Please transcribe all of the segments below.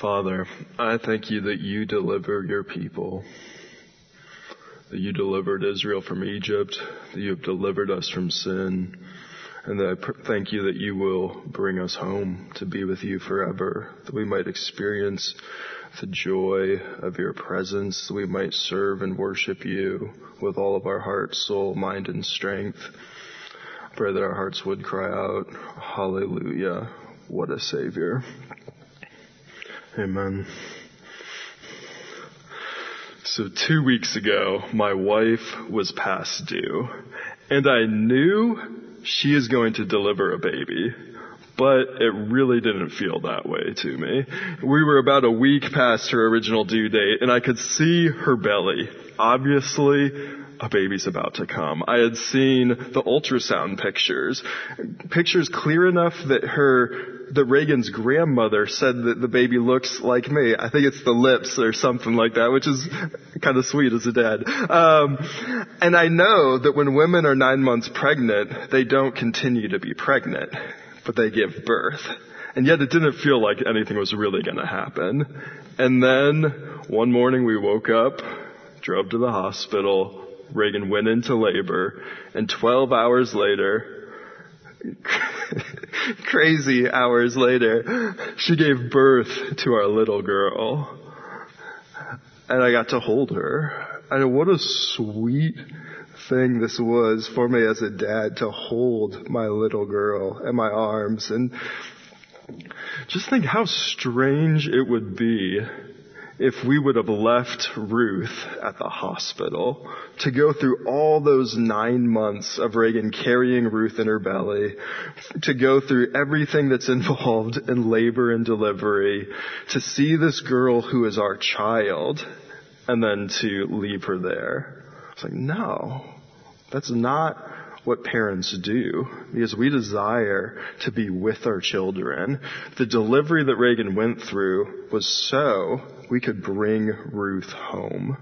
Father, I thank you that you deliver your people, that you delivered Israel from Egypt, that you have delivered us from sin, and that I pr- thank you that you will bring us home to be with you forever, that we might experience the joy of your presence, that we might serve and worship you with all of our heart, soul, mind, and strength. Pray that our hearts would cry out, Hallelujah, what a Savior. Amen. So two weeks ago, my wife was past due, and I knew she is going to deliver a baby, but it really didn't feel that way to me. We were about a week past her original due date, and I could see her belly. Obviously, a baby's about to come. I had seen the ultrasound pictures, pictures clear enough that her that Reagan's grandmother said that the baby looks like me. I think it's the lips or something like that, which is kind of sweet as a dad. Um, and I know that when women are nine months pregnant, they don't continue to be pregnant, but they give birth. And yet it didn't feel like anything was really going to happen. And then one morning we woke up, drove to the hospital, Reagan went into labor, and 12 hours later, crazy hours later, she gave birth to our little girl. And I got to hold her. And what a sweet thing this was for me as a dad to hold my little girl in my arms and just think how strange it would be if we would have left Ruth at the hospital to go through all those nine months of Reagan carrying Ruth in her belly, to go through everything that's involved in labor and delivery, to see this girl who is our child, and then to leave her there. It's like, no, that's not what parents do because we desire to be with our children. The delivery that Reagan went through was so we could bring Ruth home.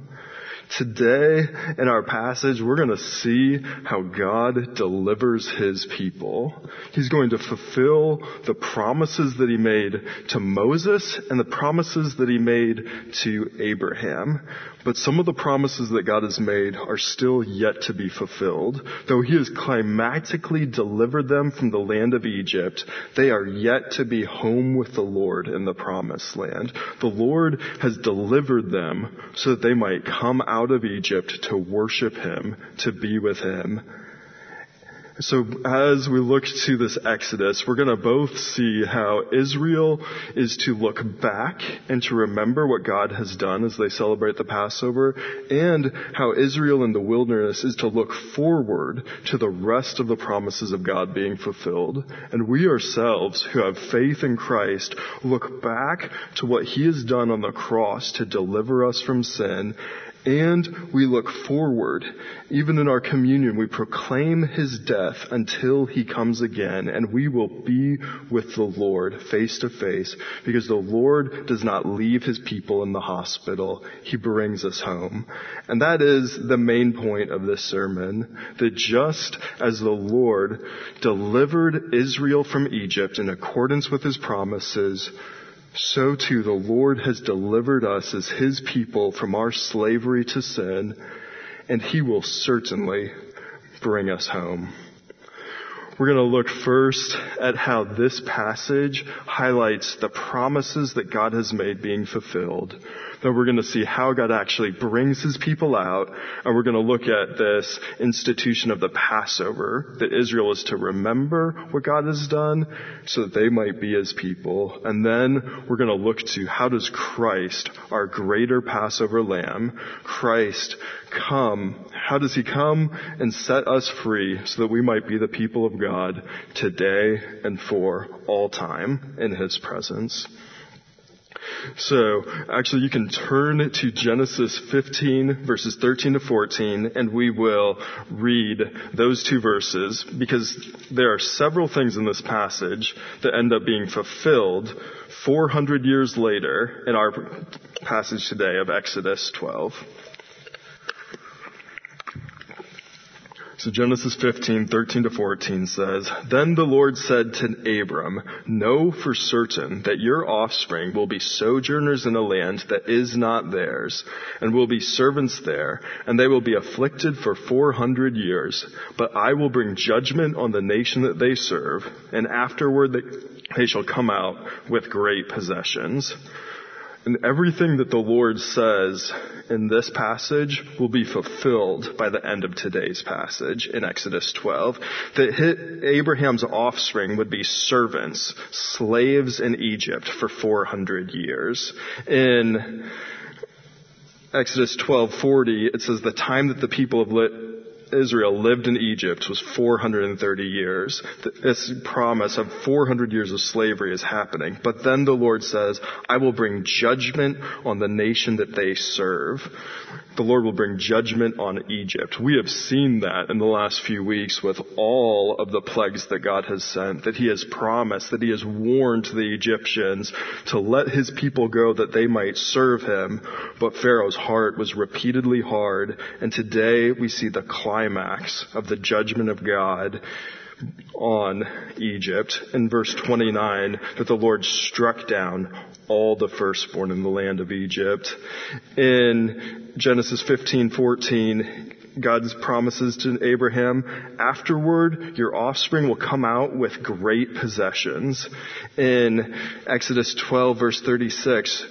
Today in our passage, we're going to see how God delivers His people. He's going to fulfill the promises that He made to Moses and the promises that He made to Abraham. But some of the promises that God has made are still yet to be fulfilled. Though He has climatically delivered them from the land of Egypt, they are yet to be home with the Lord in the promised land. The Lord has delivered them so that they might come out of Egypt to worship Him, to be with Him. So as we look to this Exodus, we're going to both see how Israel is to look back and to remember what God has done as they celebrate the Passover, and how Israel in the wilderness is to look forward to the rest of the promises of God being fulfilled. And we ourselves who have faith in Christ look back to what He has done on the cross to deliver us from sin and we look forward. Even in our communion, we proclaim his death until he comes again, and we will be with the Lord face to face because the Lord does not leave his people in the hospital. He brings us home. And that is the main point of this sermon, that just as the Lord delivered Israel from Egypt in accordance with his promises, so too the Lord has delivered us as His people from our slavery to sin, and He will certainly bring us home. We're going to look first at how this passage highlights the promises that God has made being fulfilled. We're going to see how God actually brings his people out, and we're going to look at this institution of the Passover, that Israel is to remember what God has done so that they might be his people. And then we're going to look to how does Christ, our greater Passover lamb, Christ come, how does he come and set us free so that we might be the people of God today and for all time in his presence? So, actually you can turn to Genesis 15 verses 13 to 14 and we will read those two verses because there are several things in this passage that end up being fulfilled 400 years later in our passage today of Exodus 12. So Genesis 15, 13 to 14 says, Then the Lord said to Abram, Know for certain that your offspring will be sojourners in a land that is not theirs, and will be servants there, and they will be afflicted for 400 years. But I will bring judgment on the nation that they serve, and afterward they shall come out with great possessions. And everything that the Lord says in this passage will be fulfilled by the end of today's passage in Exodus 12. That Abraham's offspring would be servants, slaves in Egypt for 400 years. In Exodus 12:40, it says the time that the people of Israel lived in Egypt was 430 years. This promise of 400 years of slavery is happening. But then the Lord says, I will bring judgment on the nation that they serve the Lord will bring judgment on Egypt. We have seen that in the last few weeks with all of the plagues that God has sent, that He has promised, that He has warned the Egyptians to let His people go that they might serve Him. But Pharaoh's heart was repeatedly hard, and today we see the climax of the judgment of God on Egypt in verse 29 that the Lord struck down all the firstborn in the land of Egypt. In Genesis 15:14, God's promises to Abraham, afterward your offspring will come out with great possessions. In Exodus 12 verse 36,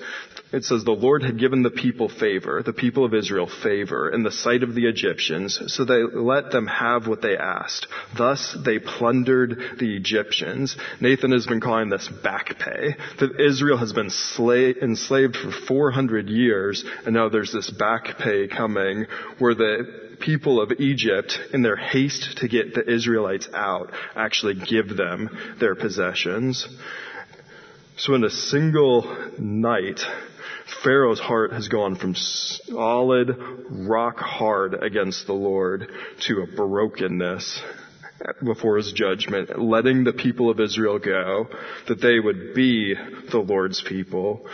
it says the Lord had given the people favor, the people of Israel favor in the sight of the Egyptians, so they let them have what they asked. Thus they plundered the Egyptians. Nathan has been calling this back pay, that Israel has been sla- enslaved for 400 years, and now there's this back pay coming where the people of Egypt, in their haste to get the Israelites out, actually give them their possessions. So in a single night, Pharaoh's heart has gone from solid, rock hard against the Lord to a brokenness before his judgment, letting the people of Israel go, that they would be the Lord's people.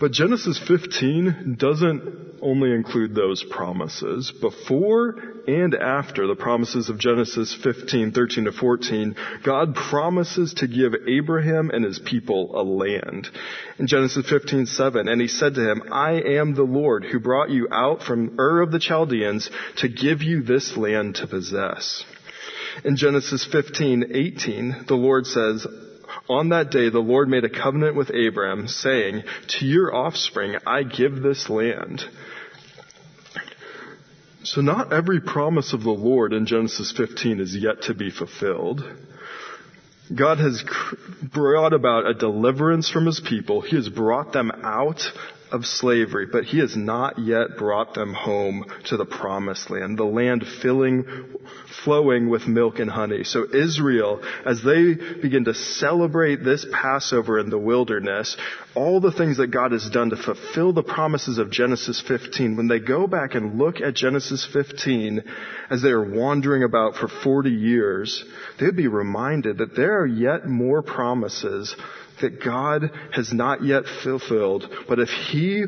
But Genesis 15 doesn't only include those promises. Before and after the promises of Genesis 15, 13 to 14, God promises to give Abraham and his people a land. In Genesis 15, 7, and he said to him, I am the Lord who brought you out from Ur of the Chaldeans to give you this land to possess. In Genesis 15, 18, the Lord says, on that day, the Lord made a covenant with Abram, saying, To your offspring I give this land. So not every promise of the Lord in Genesis 15 is yet to be fulfilled. God has brought about a deliverance from his people. He has brought them out of slavery, but he has not yet brought them home to the promised land, the land filling, flowing with milk and honey. So Israel, as they begin to celebrate this Passover in the wilderness, all the things that God has done to fulfill the promises of Genesis 15, when they go back and look at Genesis 15 as they are wandering about for 40 years, they'd be reminded that there are yet more promises that God has not yet fulfilled, but if He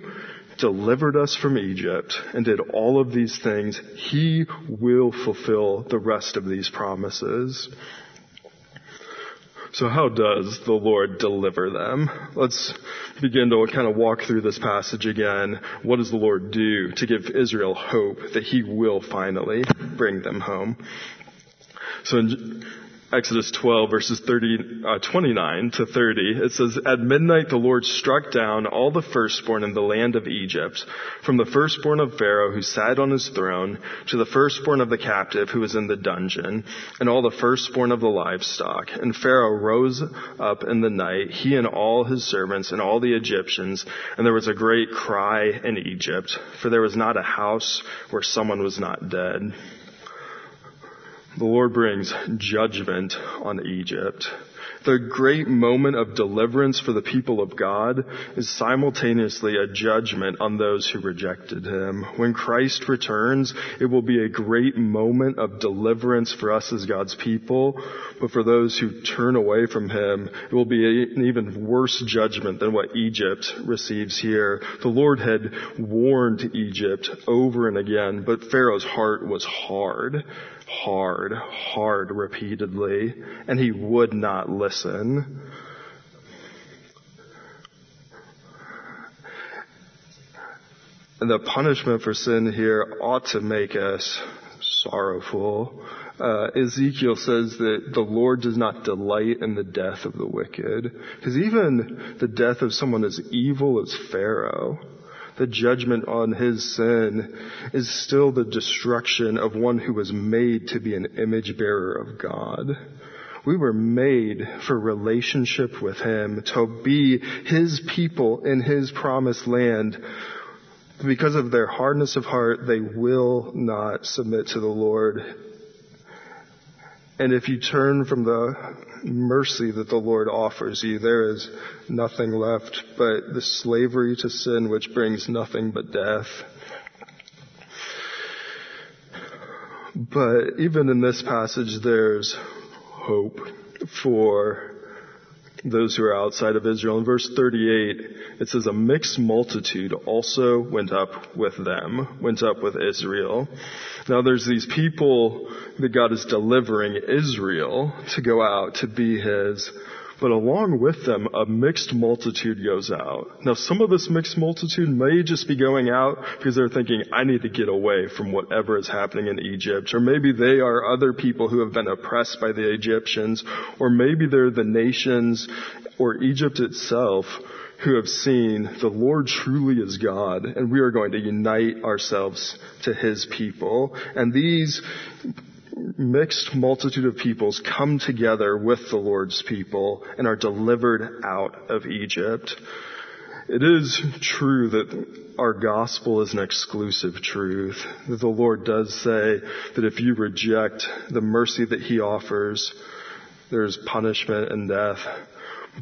delivered us from Egypt and did all of these things, He will fulfill the rest of these promises. So how does the Lord deliver them? Let's begin to kind of walk through this passage again. What does the Lord do to give Israel hope that He will finally bring them home? So in Exodus 12 verses 30, uh, 29 to 30, it says, At midnight the Lord struck down all the firstborn in the land of Egypt, from the firstborn of Pharaoh who sat on his throne, to the firstborn of the captive who was in the dungeon, and all the firstborn of the livestock. And Pharaoh rose up in the night, he and all his servants and all the Egyptians, and there was a great cry in Egypt, for there was not a house where someone was not dead the Lord brings judgment on Egypt. The great moment of deliverance for the people of God is simultaneously a judgment on those who rejected Him. When Christ returns, it will be a great moment of deliverance for us as God's people, but for those who turn away from Him, it will be an even worse judgment than what Egypt receives here. The Lord had warned Egypt over and again, but Pharaoh's heart was hard hard, hard repeatedly, and he would not listen. And the punishment for sin here ought to make us sorrowful. Uh, Ezekiel says that the Lord does not delight in the death of the wicked. Because even the death of someone as evil as Pharaoh, the judgment on his sin is still the destruction of one who was made to be an image bearer of God. We were made for relationship with Him, to be His people in His promised land. Because of their hardness of heart, they will not submit to the Lord. And if you turn from the mercy that the Lord offers you, there is nothing left but the slavery to sin which brings nothing but death. But even in this passage, there's hope for those who are outside of Israel. In verse 38, it says, a mixed multitude also went up with them, went up with Israel. Now there's these people that God is delivering Israel to go out to be His, but along with them, a mixed multitude goes out. Now some of this mixed multitude may just be going out because they're thinking, I need to get away from whatever is happening in Egypt. Or maybe they are other people who have been oppressed by the Egyptians. Or maybe they're the nations or Egypt itself who have seen the Lord truly is God and we are going to unite ourselves to His people. And these mixed multitude of peoples come together with the Lord's people and are delivered out of Egypt. It is true that our gospel is an exclusive truth. The Lord does say that if you reject the mercy that He offers, there's punishment and death.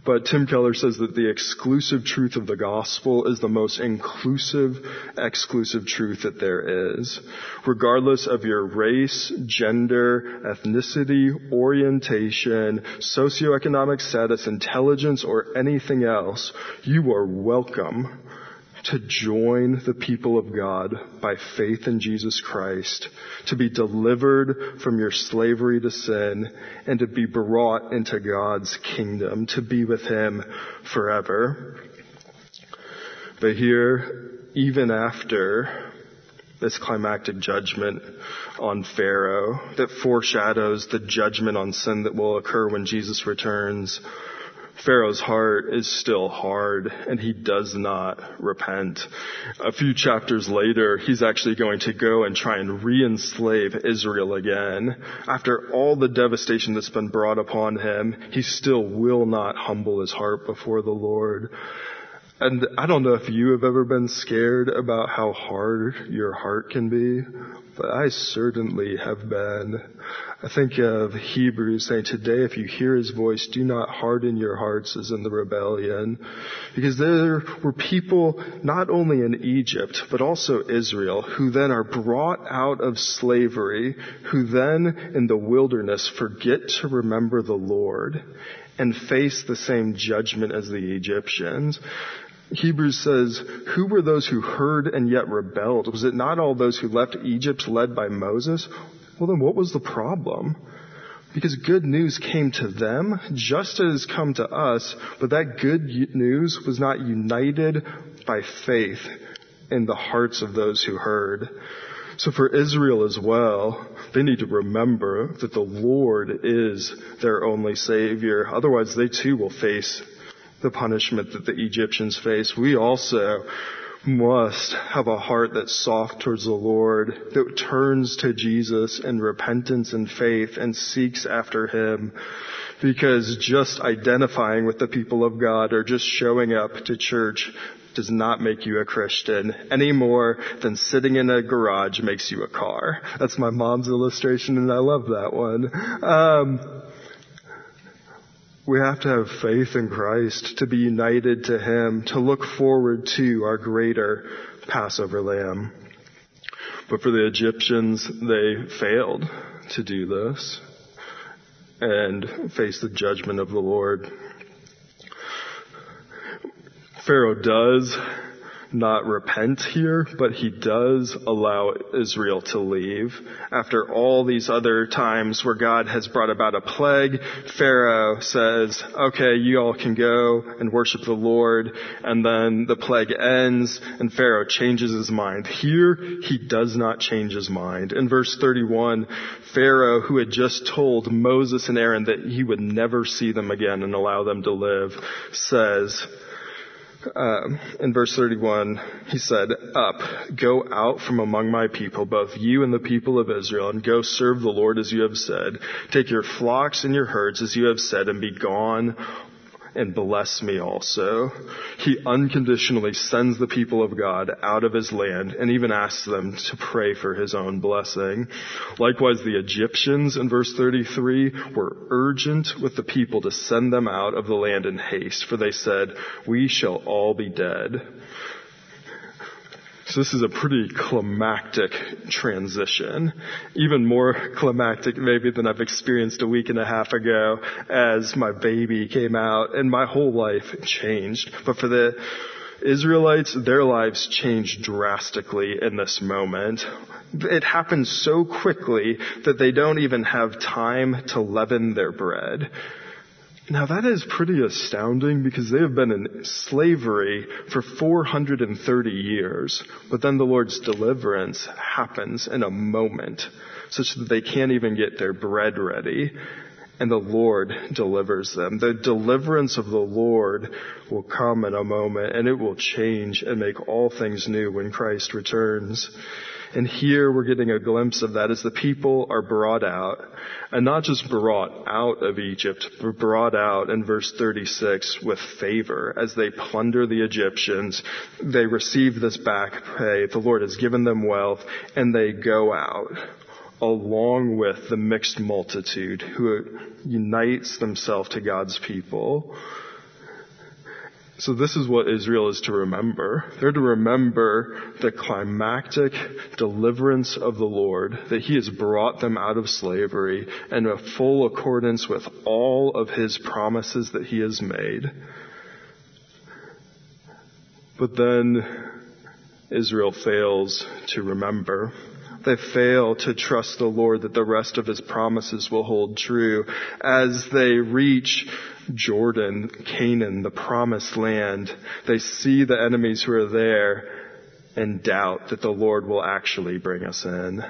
But Tim Keller says that the exclusive truth of the gospel is the most inclusive, exclusive truth that there is. Regardless of your race, gender, ethnicity, orientation, socioeconomic status, intelligence, or anything else, you are welcome to join the people of God by faith in Jesus Christ, to be delivered from your slavery to sin, and to be brought into God's kingdom, to be with Him forever. But here, even after this climactic judgment on Pharaoh that foreshadows the judgment on sin that will occur when Jesus returns, Pharaoh's heart is still hard and he does not repent. A few chapters later, he's actually going to go and try and re-enslave Israel again. After all the devastation that's been brought upon him, he still will not humble his heart before the Lord. And I don't know if you have ever been scared about how hard your heart can be, but I certainly have been. I think of Hebrews saying, today if you hear his voice, do not harden your hearts as in the rebellion. Because there were people not only in Egypt, but also Israel, who then are brought out of slavery, who then in the wilderness forget to remember the Lord and face the same judgment as the Egyptians. Hebrews says, who were those who heard and yet rebelled? Was it not all those who left Egypt led by Moses? Well then what was the problem? Because good news came to them just as come to us, but that good news was not united by faith in the hearts of those who heard. So for Israel as well, they need to remember that the Lord is their only Savior. Otherwise they too will face the punishment that the Egyptians face. We also must have a heart that's soft towards the Lord, that turns to Jesus in repentance and faith and seeks after Him. Because just identifying with the people of God or just showing up to church does not make you a Christian any more than sitting in a garage makes you a car. That's my mom's illustration and I love that one. Um, we have to have faith in Christ, to be united to Him, to look forward to our greater Passover lamb. But for the Egyptians, they failed to do this and face the judgment of the Lord. Pharaoh does not repent here, but he does allow Israel to leave. After all these other times where God has brought about a plague, Pharaoh says, okay, you all can go and worship the Lord, and then the plague ends, and Pharaoh changes his mind. Here, he does not change his mind. In verse 31, Pharaoh, who had just told Moses and Aaron that he would never see them again and allow them to live, says, um, in verse 31, he said, Up, go out from among my people, both you and the people of Israel, and go serve the Lord as you have said. Take your flocks and your herds as you have said, and be gone and bless me also. He unconditionally sends the people of God out of his land and even asks them to pray for his own blessing. Likewise, the Egyptians in verse 33 were urgent with the people to send them out of the land in haste, for they said, we shall all be dead. So this is a pretty climactic transition. Even more climactic maybe than I've experienced a week and a half ago as my baby came out and my whole life changed. But for the Israelites, their lives changed drastically in this moment. It happens so quickly that they don't even have time to leaven their bread. Now that is pretty astounding because they have been in slavery for 430 years, but then the Lord's deliverance happens in a moment such that they can't even get their bread ready and the Lord delivers them. The deliverance of the Lord will come in a moment and it will change and make all things new when Christ returns. And here we're getting a glimpse of that as the people are brought out, and not just brought out of Egypt, but brought out in verse 36 with favor. As they plunder the Egyptians, they receive this back pay. The Lord has given them wealth, and they go out along with the mixed multitude who unites themselves to God's people. So this is what Israel is to remember. They're to remember the climactic deliverance of the Lord, that He has brought them out of slavery in a full accordance with all of His promises that He has made. But then Israel fails to remember. They fail to trust the Lord that the rest of His promises will hold true as they reach Jordan, Canaan, the promised land. They see the enemies who are there and doubt that the Lord will actually bring us in.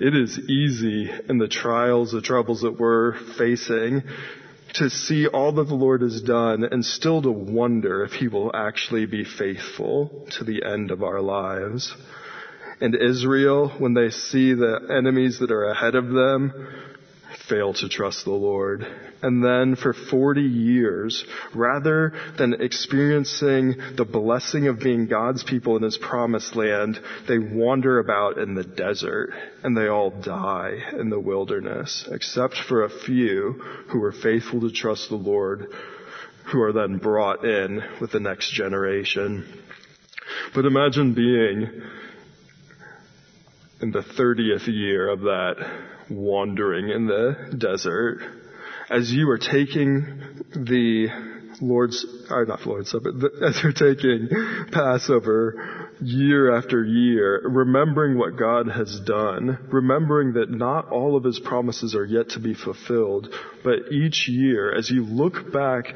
It is easy in the trials, the troubles that we're facing to see all that the Lord has done and still to wonder if He will actually be faithful to the end of our lives. And Israel, when they see the enemies that are ahead of them, fail to trust the Lord. And then for 40 years, rather than experiencing the blessing of being God's people in His promised land, they wander about in the desert and they all die in the wilderness, except for a few who were faithful to trust the Lord, who are then brought in with the next generation. But imagine being in the 30th year of that wandering in the desert, as you are taking the Lord's, or not Lord's Supper, as you're taking Passover year after year, remembering what God has done, remembering that not all of His promises are yet to be fulfilled, but each year, as you look back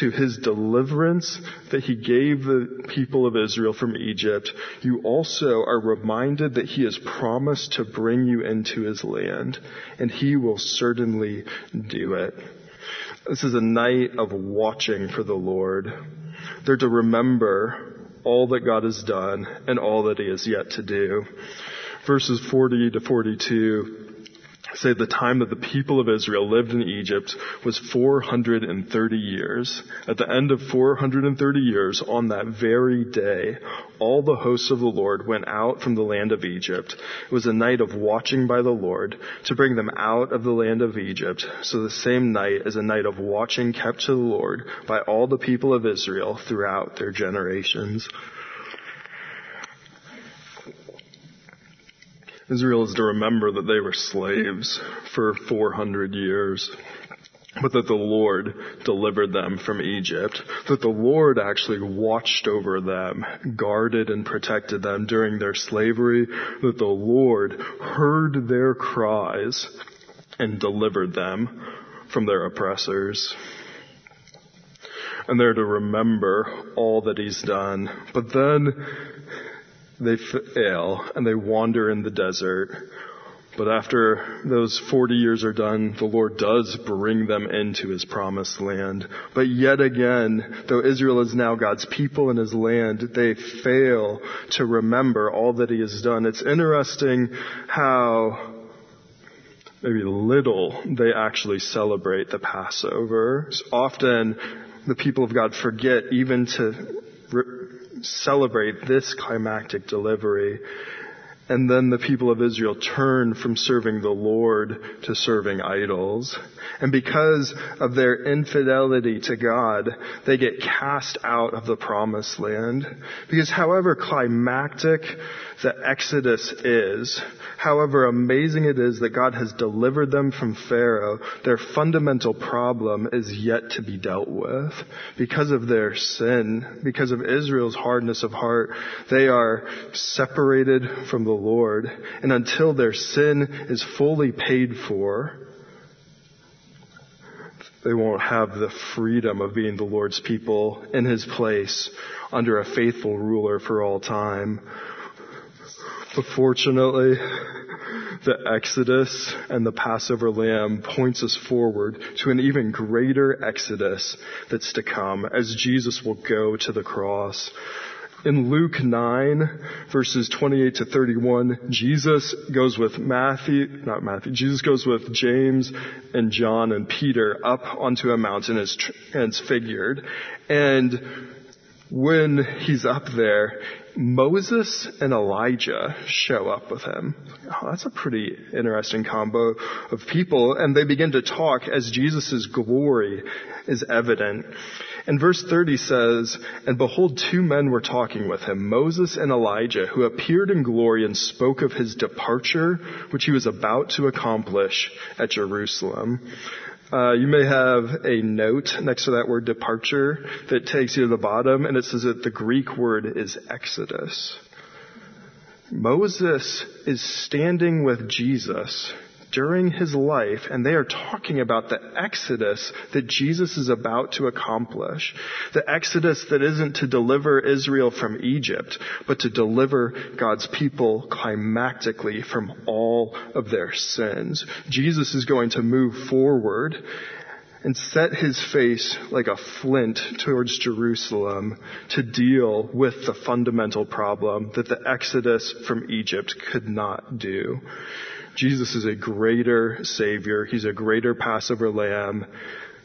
to His deliverance that He gave the people of Israel from Egypt, you also are reminded that He has promised to bring you into His land, and He will certainly do it. This is a night of watching for the Lord. They're to remember all that God has done and all that He has yet to do. Verses 40 to 42 say the time that the people of Israel lived in Egypt was 430 years. At the end of 430 years, on that very day, all the hosts of the Lord went out from the land of Egypt. It was a night of watching by the Lord to bring them out of the land of Egypt. So the same night is a night of watching kept to the Lord by all the people of Israel throughout their generations. Israel is to remember that they were slaves for 400 years. but that the Lord delivered them from Egypt, that the Lord actually watched over them, guarded and protected them during their slavery, that the Lord heard their cries and delivered them from their oppressors. And they're to remember all that he's done. But then they fail and they wander in the desert but after those 40 years are done, the Lord does bring them into His promised land. But yet again, though Israel is now God's people in His land, they fail to remember all that He has done. It's interesting how maybe little they actually celebrate the Passover. Often the people of God forget even to celebrate this climactic delivery. And then the people of Israel turn from serving the Lord to serving idols. And because of their infidelity to God, they get cast out of the promised land. Because however climactic the Exodus is, however amazing it is that God has delivered them from Pharaoh, their fundamental problem is yet to be dealt with. Because of their sin, because of Israel's hardness of heart, they are separated from the Lord. And until their sin is fully paid for, they won't have the freedom of being the Lord's people in His place under a faithful ruler for all time. But fortunately, the Exodus and the Passover lamb points us forward to an even greater Exodus that's to come as Jesus will go to the cross. In Luke 9 verses 28 to 31, Jesus goes with Matthew, not Matthew, Jesus goes with James and John and Peter up onto a mountain as transfigured. And when he's up there, Moses and Elijah show up with him. Oh, that's a pretty interesting combo of people, and they begin to talk as Jesus' glory is evident. And verse 30 says, And behold, two men were talking with him, Moses and Elijah, who appeared in glory and spoke of his departure, which he was about to accomplish at Jerusalem. Uh, you may have a note next to that word departure that takes you to the bottom, and it says that the Greek word is exodus. Moses is standing with Jesus during his life, and they are talking about the exodus that Jesus is about to accomplish. The exodus that isn't to deliver Israel from Egypt, but to deliver God's people climactically from all of their sins. Jesus is going to move forward and set his face like a flint towards Jerusalem to deal with the fundamental problem that the exodus from Egypt could not do. Jesus is a greater Savior. He's a greater Passover lamb.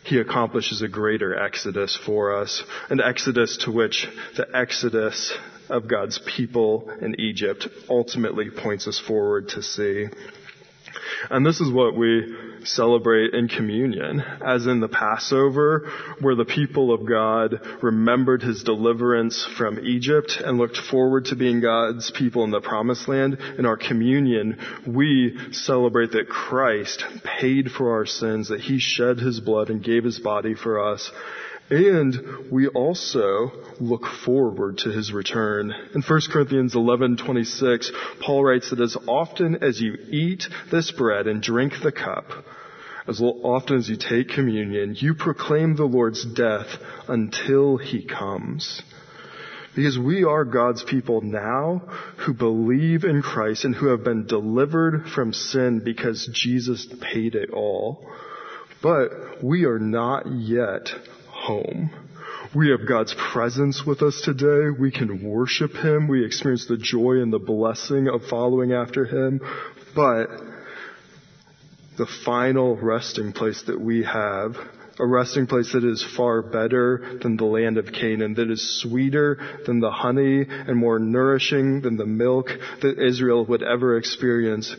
He accomplishes a greater exodus for us, an exodus to which the exodus of God's people in Egypt ultimately points us forward to see. And this is what we celebrate in communion, as in the Passover, where the people of God remembered his deliverance from Egypt and looked forward to being God's people in the promised land. In our communion, we celebrate that Christ paid for our sins, that he shed his blood and gave his body for us, and we also look forward to his return. In 1 Corinthians 11:26, Paul writes that as often as you eat this bread and drink the cup, as often as you take communion, you proclaim the Lord's death until he comes. Because we are God's people now who believe in Christ and who have been delivered from sin because Jesus paid it all. But we are not yet home. We have God's presence with us today. We can worship Him. We experience the joy and the blessing of following after Him. But the final resting place that we have, a resting place that is far better than the land of Canaan, that is sweeter than the honey and more nourishing than the milk that Israel would ever experience,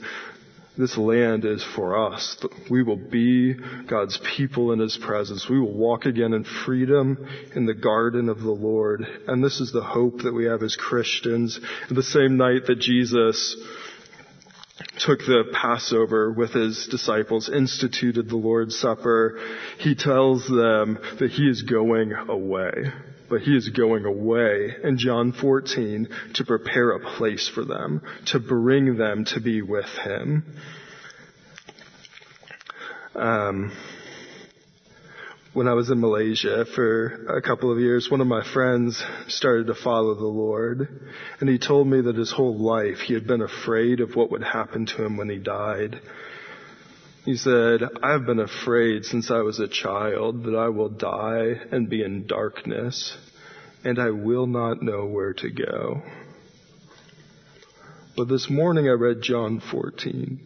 this land is for us. We will be God's people in His presence. We will walk again in freedom in the garden of the Lord. And this is the hope that we have as Christians. The same night that Jesus took the Passover with his disciples, instituted the Lord's Supper, he tells them that he is going away. But he is going away in John 14 to prepare a place for them, to bring them to be with him. Um, when I was in Malaysia for a couple of years, one of my friends started to follow the Lord. And he told me that his whole life he had been afraid of what would happen to him when he died. He said, I've been afraid since I was a child that I will die and be in darkness and I will not know where to go. But this morning I read John 14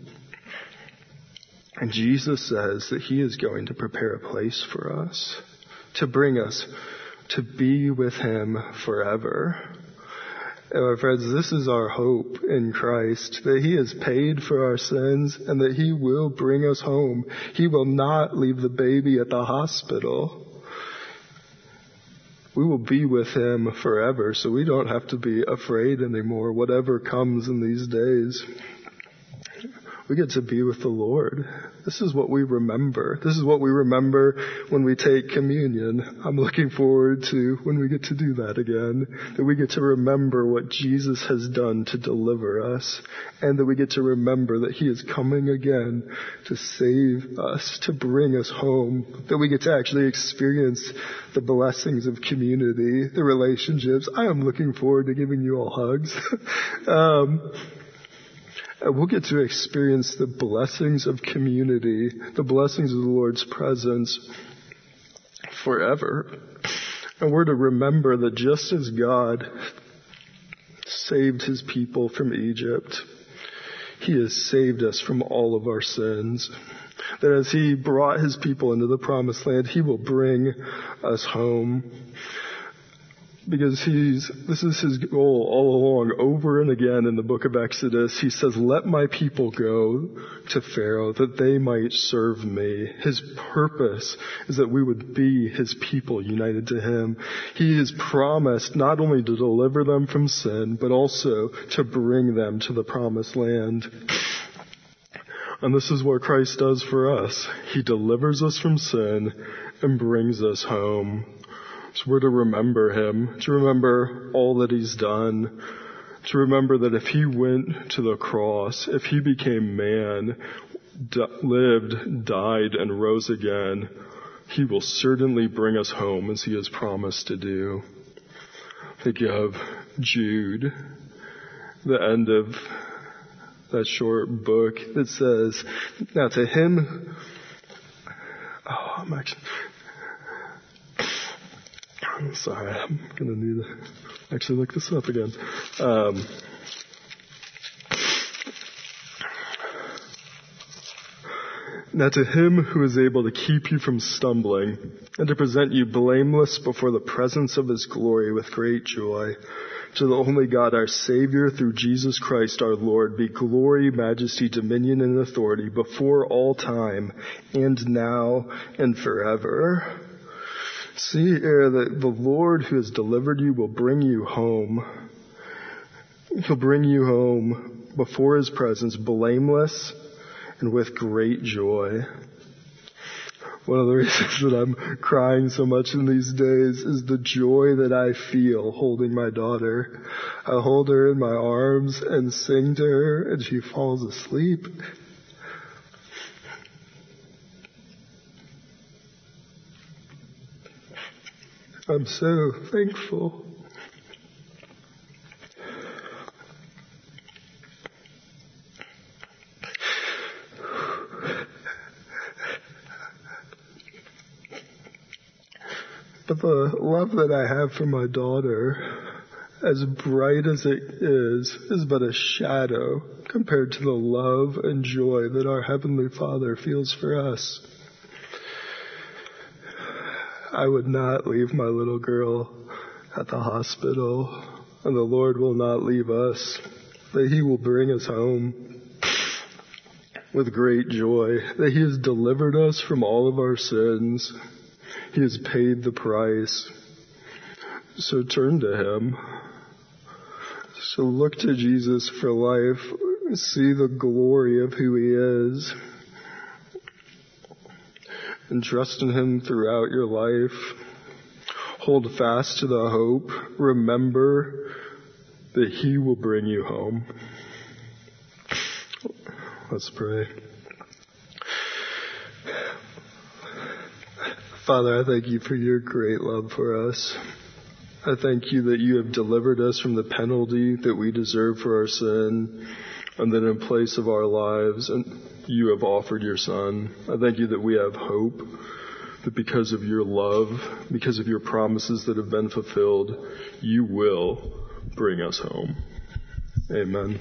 and Jesus says that he is going to prepare a place for us, to bring us to be with him forever. My friends, this is our hope in Christ, that He has paid for our sins and that He will bring us home. He will not leave the baby at the hospital. We will be with Him forever, so we don't have to be afraid anymore, whatever comes in these days we get to be with the Lord. This is what we remember. This is what we remember when we take communion. I'm looking forward to when we get to do that again. That we get to remember what Jesus has done to deliver us. And that we get to remember that He is coming again to save us, to bring us home. That we get to actually experience the blessings of community, the relationships. I am looking forward to giving you all hugs. um, Uh, we'll get to experience the blessings of community, the blessings of the Lord's presence forever. And we're to remember that just as God saved his people from Egypt, he has saved us from all of our sins. That as he brought his people into the promised land, he will bring us home because he's, this is his goal all along, over and again in the book of Exodus. He says, let my people go to Pharaoh that they might serve me. His purpose is that we would be his people united to him. He has promised not only to deliver them from sin, but also to bring them to the promised land. And this is what Christ does for us. He delivers us from sin and brings us home. We're to remember him, to remember all that he's done, to remember that if he went to the cross, if he became man, d- lived, died, and rose again, he will certainly bring us home as he has promised to do. Think of Jude, the end of that short book that says, now to him, oh, I'm actually, sorry, I'm gonna need to actually look this up again. Um, now to him who is able to keep you from stumbling and to present you blameless before the presence of his glory with great joy, to the only God our Savior through Jesus Christ our Lord be glory, majesty, dominion, and authority before all time and now and forever. See uh, here that the Lord who has delivered you will bring you home. He'll bring you home before his presence, blameless and with great joy. One of the reasons that I'm crying so much in these days is the joy that I feel holding my daughter. I hold her in my arms and sing to her and she falls asleep I'm so thankful. But the love that I have for my daughter, as bright as it is, is but a shadow compared to the love and joy that our Heavenly Father feels for us. I would not leave my little girl at the hospital, and the Lord will not leave us, that He will bring us home with great joy, that He has delivered us from all of our sins. He has paid the price. So turn to Him. So look to Jesus for life. See the glory of who He is. And trust in Him throughout your life. Hold fast to the hope. Remember that He will bring you home. Let's pray. Father, I thank you for your great love for us. I thank you that you have delivered us from the penalty that we deserve for our sin, and that in place of our lives, and you have offered your Son. I thank you that we have hope, that because of your love, because of your promises that have been fulfilled, you will bring us home. Amen.